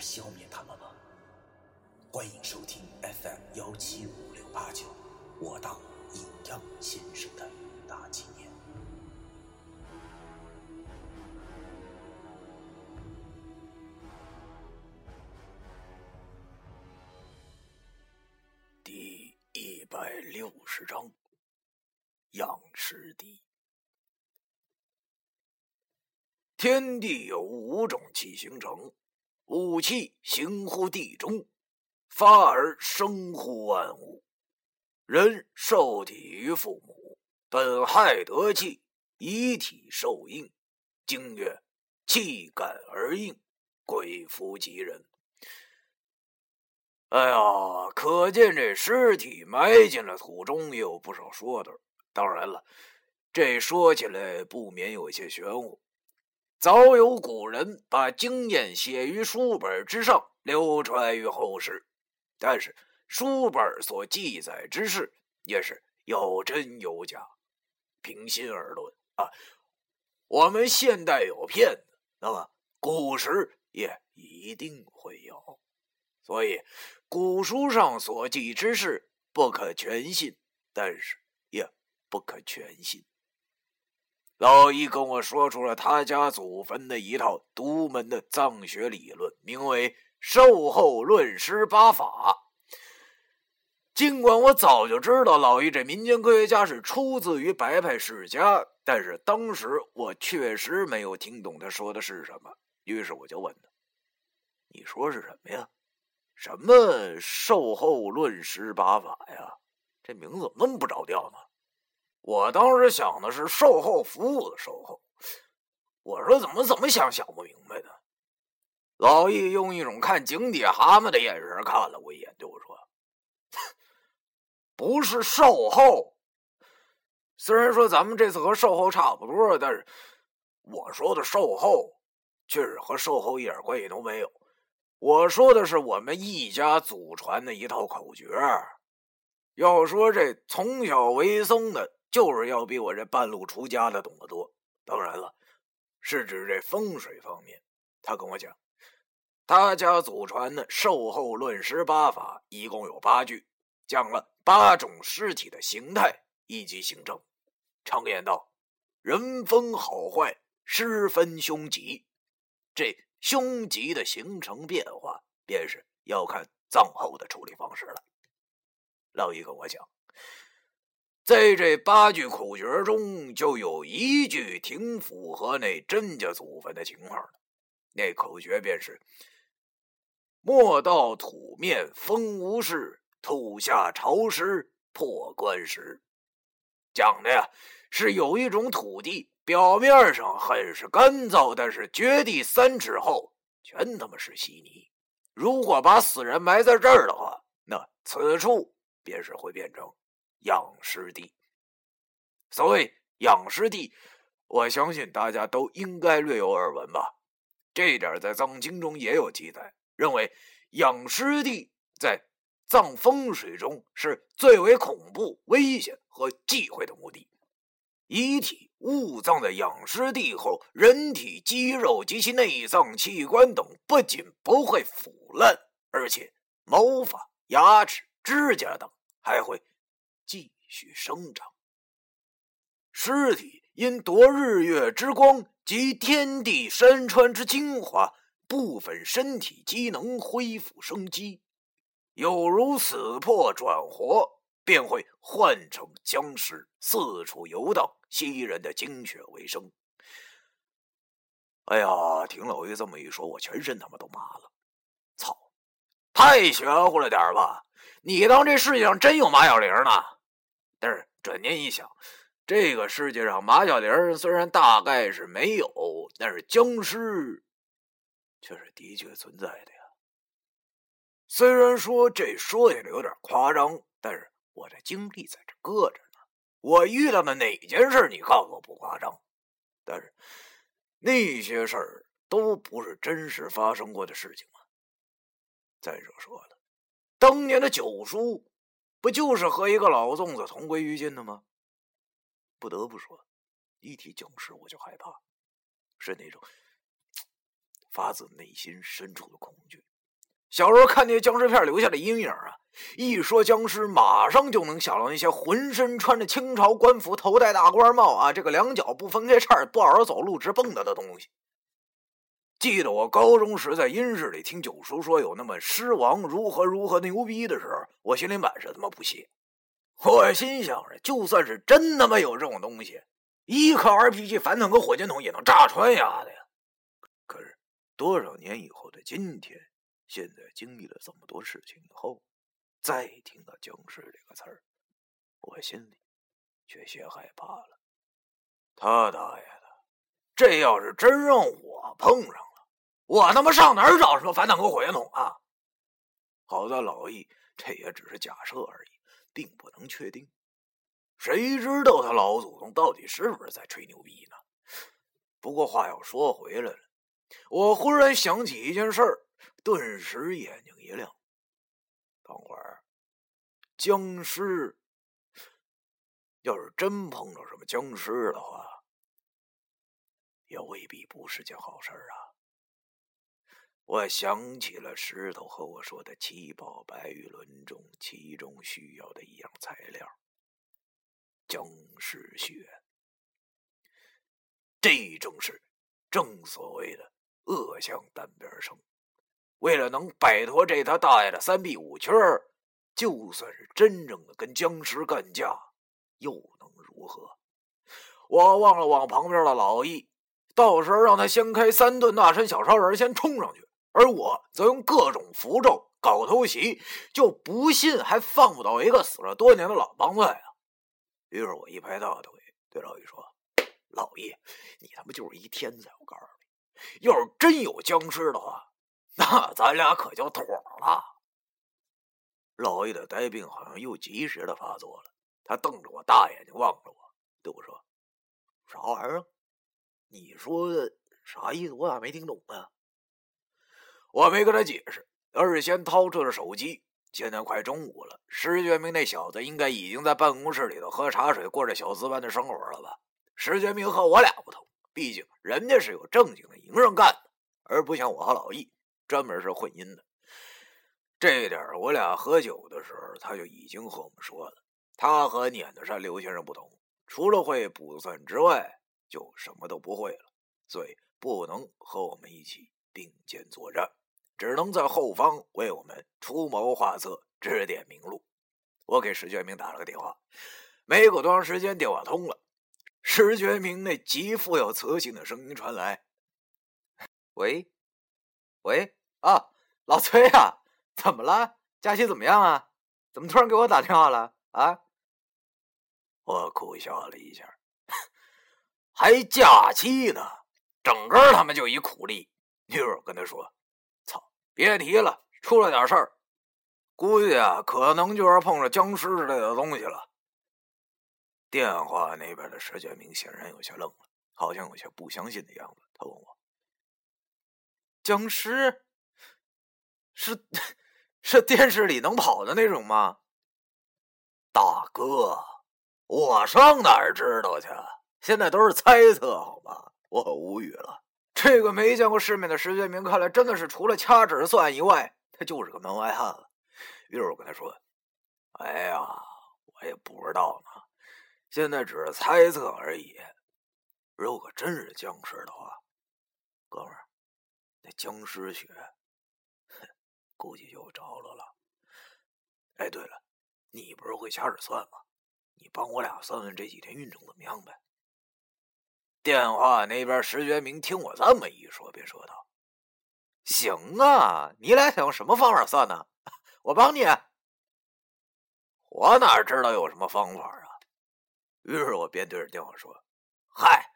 消灭他们吗？欢迎收听 FM 幺七五六八九，我当阴阳先生的大纪念。第一百六十章，养尸地。天地有五种气形成，五气行乎地中，发而生乎万物。人受体于父母，本害得气，以体受应。经曰：气感而应，鬼服吉人。哎呀，可见这尸体埋进了土中也有不少说的。当然了，这说起来不免有些玄乎。早有古人把经验写于书本之上，流传于后世。但是书本所记载之事也是有真有假，平心而论啊，我们现代有骗子，那么古时也一定会有。所以古书上所记之事不可全信，但是也不可全信。老易跟我说出了他家祖坟的一套独门的藏学理论，名为“寿后论尸八法”。尽管我早就知道老易这民间科学家是出自于白派世家，但是当时我确实没有听懂他说的是什么。于是我就问他：“你说是什么呀？什么寿后论尸八法呀？这名字怎么那么不着调呢？”我当时想的是售后服务的售后，我说怎么怎么想想不明白呢？老易用一种看井底蛤蟆的眼神看了我一眼，对我说：“不是售后，虽然说咱们这次和售后差不多，但是我说的售后却是和售后一点关系都没有。我说的是我们一家祖传的一套口诀。要说这从小为僧的。”就是要比我这半路出家的懂得多。当然了，是指这风水方面。他跟我讲，他家祖传的寿后论尸八法一共有八句，讲了八种尸体的形态以及形成。常言道：“人分好坏，尸分凶吉。”这凶吉的形成变化，便是要看葬后的处理方式了。老易跟我讲。在这八句口诀中，就有一句挺符合那甄家祖坟的情况的。那口诀便是：“莫道土面风无事，土下潮湿破棺石。”讲的呀，是有一种土地，表面上很是干燥，但是掘地三尺后，全他妈是稀泥。如果把死人埋在这儿的话，那此处便是会变成。养尸地，所谓养尸地，我相信大家都应该略有耳闻吧。这点在藏经中也有记载，认为养尸地在藏风水中是最为恐怖、危险和忌讳的墓地。遗体误葬在养尸地后，人体肌肉及其内脏器官等不仅不会腐烂，而且毛发、牙齿、指甲等还会。继续生长，尸体因夺日月之光及天地山川之精华，部分身体机能恢复生机，有如死破转活，便会换成僵尸，四处游荡，吸人的精血为生。哎呀，听老爷这么一说，我全身他妈都麻了！操，太玄乎了点吧？你当这世界上真有马小玲呢？但是转念一想，这个世界上马小玲虽然大概是没有，但是僵尸却是的确存在的呀。虽然说这说起来有点夸张，但是我的经历在这搁着呢。我遇到的哪件事，你告诉我不夸张？但是那些事儿都不是真实发生过的事情啊。再者说了，当年的九叔不就是和一个老粽子同归于尽的吗？不得不说，一提僵尸我就害怕，是那种发自内心深处的恐惧。小时候看那些僵尸片留下的阴影啊，一说僵尸，马上就能想到那些浑身穿着清朝官服、头戴大官帽啊，这个两脚不分开叉、不好好走路直蹦跶的东西。记得我高中时在阴室里听九叔说有那么狮王如何如何牛逼的时候，我心里满是他妈不屑。我心想着，就算是真他妈有这种东西，一颗 RPG 反坦克火箭筒也能炸穿丫的呀！可是多少年以后的今天，现在经历了这么多事情以后，再听到僵尸这个词儿，我心里却有些害怕了。他大爷的，这要是真让我碰上！我他妈上哪儿找什么反坦克火箭筒啊？好在老易，这也只是假设而已，并不能确定。谁知道他老祖宗到底是不是在吹牛逼呢？不过话又说回来了，我忽然想起一件事儿，顿时眼睛一亮。等会儿，僵尸要是真碰到什么僵尸的话，也未必不是件好事啊。我想起了石头和我说的七宝白玉轮中其中需要的一样材料——僵尸血。这正是正所谓的恶向单边生。为了能摆脱这他大爷的三臂五圈儿，就算是真正的跟僵尸干架，又能如何？我望了望旁边的老易，到时候让他先开三顿大山小超人，先冲上去。而我则用各种符咒搞偷袭，就不信还放不倒一个死了多年的老帮派啊！于是我一拍大腿，对老易说：“老易，你他妈就是一天才！我告诉你，要是真有僵尸的话，那咱俩可就妥了。”老易的呆病好像又及时的发作了，他瞪着我大眼睛望着我，对我说：“啥玩意儿？你说啥意思？我咋没听懂啊？”我没跟他解释，而是先掏出了手机。现在快中午了，石觉明那小子应该已经在办公室里头喝茶水，过着小资般的生活了吧？石觉明和我俩不同，毕竟人家是有正经的营生干的，而不像我和老易专门是混音的。这一点我俩喝酒的时候，他就已经和我们说了。他和碾子山刘先生不同，除了会卜算之外，就什么都不会了，所以不能和我们一起并肩作战。只能在后方为我们出谋划策、指点明路。我给石觉明打了个电话，没过多长时间，电话通了。石觉明那极富有磁性的声音传来：“喂，喂，啊，老崔啊，怎么了？假期怎么样啊？怎么突然给我打电话了？啊？”我苦笑了一下，还假期呢，整个他妈就一苦力。一会儿跟他说。别提了，出了点事儿，估计啊，可能就是碰着僵尸之类的东西了。电话那边的石建明显然有些愣了，好像有些不相信的样子。他问我：“僵尸是 是电视里能跑的那种吗？”大哥，我上哪儿知道去？现在都是猜测，好吗？我无语了。这个没见过世面的石觉明，看来真的是除了掐指算以外，他就是个门外汉了。于是我跟他说：“哎呀，我也不知道呢，现在只是猜测而已。如果真是僵尸的话，哥们儿，那僵尸血，哼，估计就着落了。哎，对了，你不是会掐指算吗？你帮我俩算算这几天运程怎么样呗？”电话那边，石觉明听我这么一说，便说道：“行啊，你俩想用什么方法算呢？我帮你。我哪知道有什么方法啊？”于是我便对着电话说：“嗨，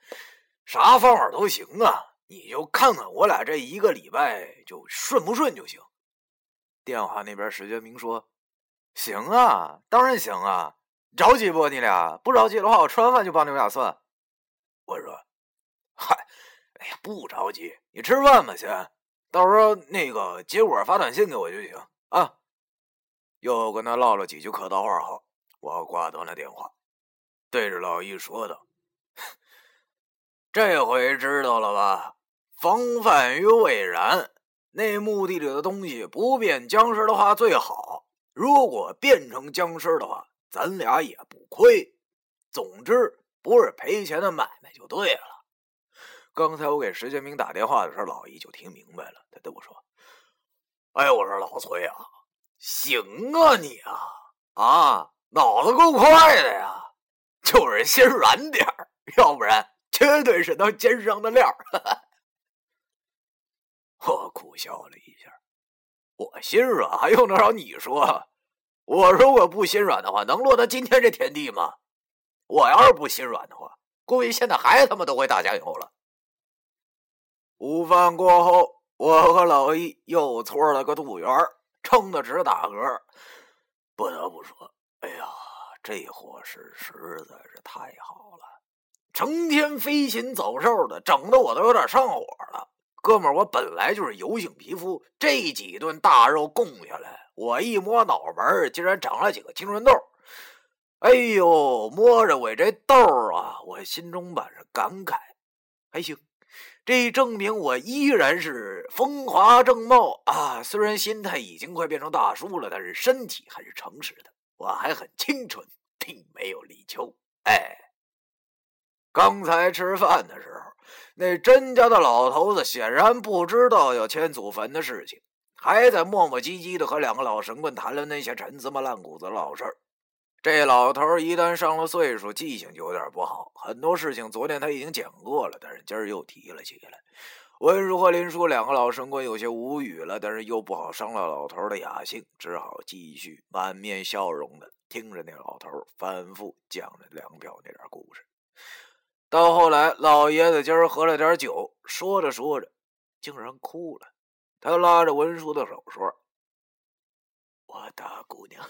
啥方法都行啊，你就看看我俩这一个礼拜就顺不顺就行。”电话那边石觉明说：“行啊，当然行啊，着急不？你俩不着急的话，我吃完饭就帮你们俩算。”我说：“嗨，哎呀，不着急，你吃饭吧先，到时候那个结果发短信给我就行啊。”又跟他唠了几句客套话后，我挂断了电话，对着老易说道：“这回知道了吧？防范于未然。那墓地里的东西不变僵尸的话最好，如果变成僵尸的话，咱俩也不亏。总之，不是赔钱的买卖就对了。”刚才我给石建明打电话的时候，老易就听明白了，他对我说：“哎，我说老崔啊。”行啊，你啊啊，脑子够快的呀！就是心软点，要不然绝对是能煎上的料。我苦笑了一下，我心软还用得着你说？我如果不心软的话，能落到今天这田地吗？我要是不心软的话，估计现在还他妈都会打酱油了。午饭过后，我和老易又搓了个肚圆。撑得直打嗝，不得不说，哎呀，这伙食实在是太好了，成天飞禽走兽的，整的我都有点上火了。哥们，我本来就是油性皮肤，这几顿大肉供下来，我一摸脑门竟然长了几个青春痘。哎呦，摸着我这痘啊，我心中满是感慨，还行。这证明我依然是风华正茂啊！虽然心态已经快变成大叔了，但是身体还是诚实的。我还很清纯，并没有立秋。哎，刚才吃饭的时候，那甄家的老头子显然不知道要迁祖坟的事情，还在磨磨唧唧的和两个老神棍谈论那些陈芝麻烂谷子的老事儿。这老头一旦上了岁数，记性就有点不好。很多事情昨天他已经讲过了，但是今儿又提了起来。文叔和林叔两个老神棍有些无语了，但是又不好伤了老头的雅兴，只好继续满面笑容的听着那老头反复讲着粮票那点故事。到后来，老爷子今儿喝了点酒，说着说着竟然哭了。他拉着文叔的手说：“我大姑娘，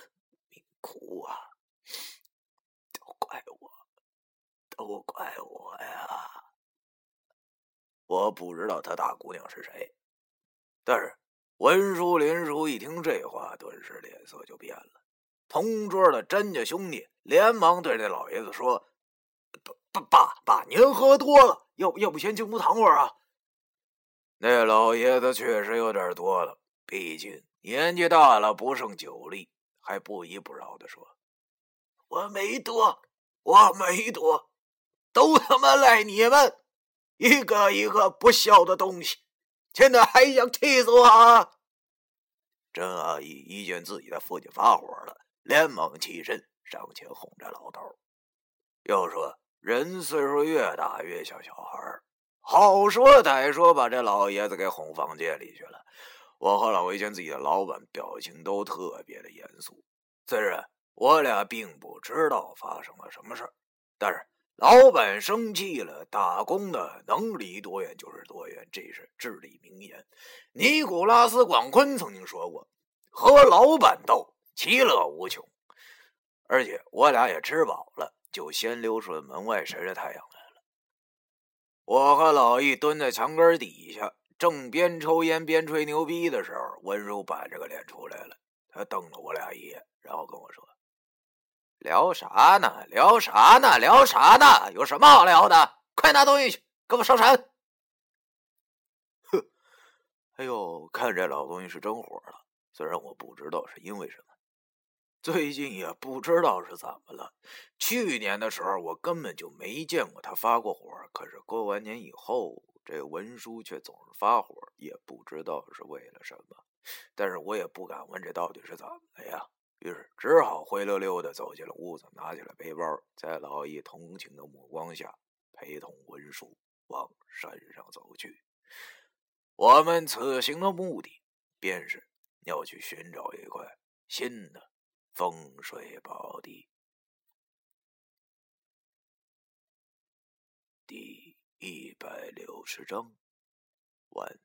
你哭啊！”都怪我，都怪我呀！我不知道他大姑娘是谁，但是文叔、林叔一听这话，顿时脸色就变了。同桌的甄家兄弟连忙对那老爷子说：“爸爸爸，您喝多了，要不要不先进屋躺会儿啊？”那老爷子确实有点多了，毕竟年纪大了，不胜酒力，还不依不饶的说。我没多，我没多，都他妈赖你们！一个一个不孝的东西，现在还想气死我！郑阿姨一见自己的父亲发火了，连忙起身上前哄着老头。又说人岁数越大越像小孩好说歹说把这老爷子给哄房间里去了。我和老魏见自己的老板表情都特别的严肃，虽然。我俩并不知道发生了什么事儿，但是老板生气了，打工的能离多远就是多远，这是至理名言。尼古拉斯·广坤曾经说过：“和老板斗，其乐无穷。”而且我俩也吃饱了，就先溜出了门外晒晒太阳来了。我和老易蹲在墙根底下，正边抽烟边吹牛逼的时候，温柔板着个脸出来了，他瞪了我俩一眼，然后跟我说。聊啥呢？聊啥呢？聊啥呢？有什么好聊的？快拿东西去，给我上山！哼！哎呦，看这老东西是真火了。虽然我不知道是因为什么，最近也不知道是怎么了。去年的时候我根本就没见过他发过火，可是过完年以后，这文书却总是发火，也不知道是为了什么。但是我也不敢问这到底是怎么了呀。于是只好灰溜溜的走进了屋子，拿起了背包，在老易同情的目光下，陪同文书往山上走去。我们此行的目的，便是要去寻找一块新的风水宝地。第一百六十章完。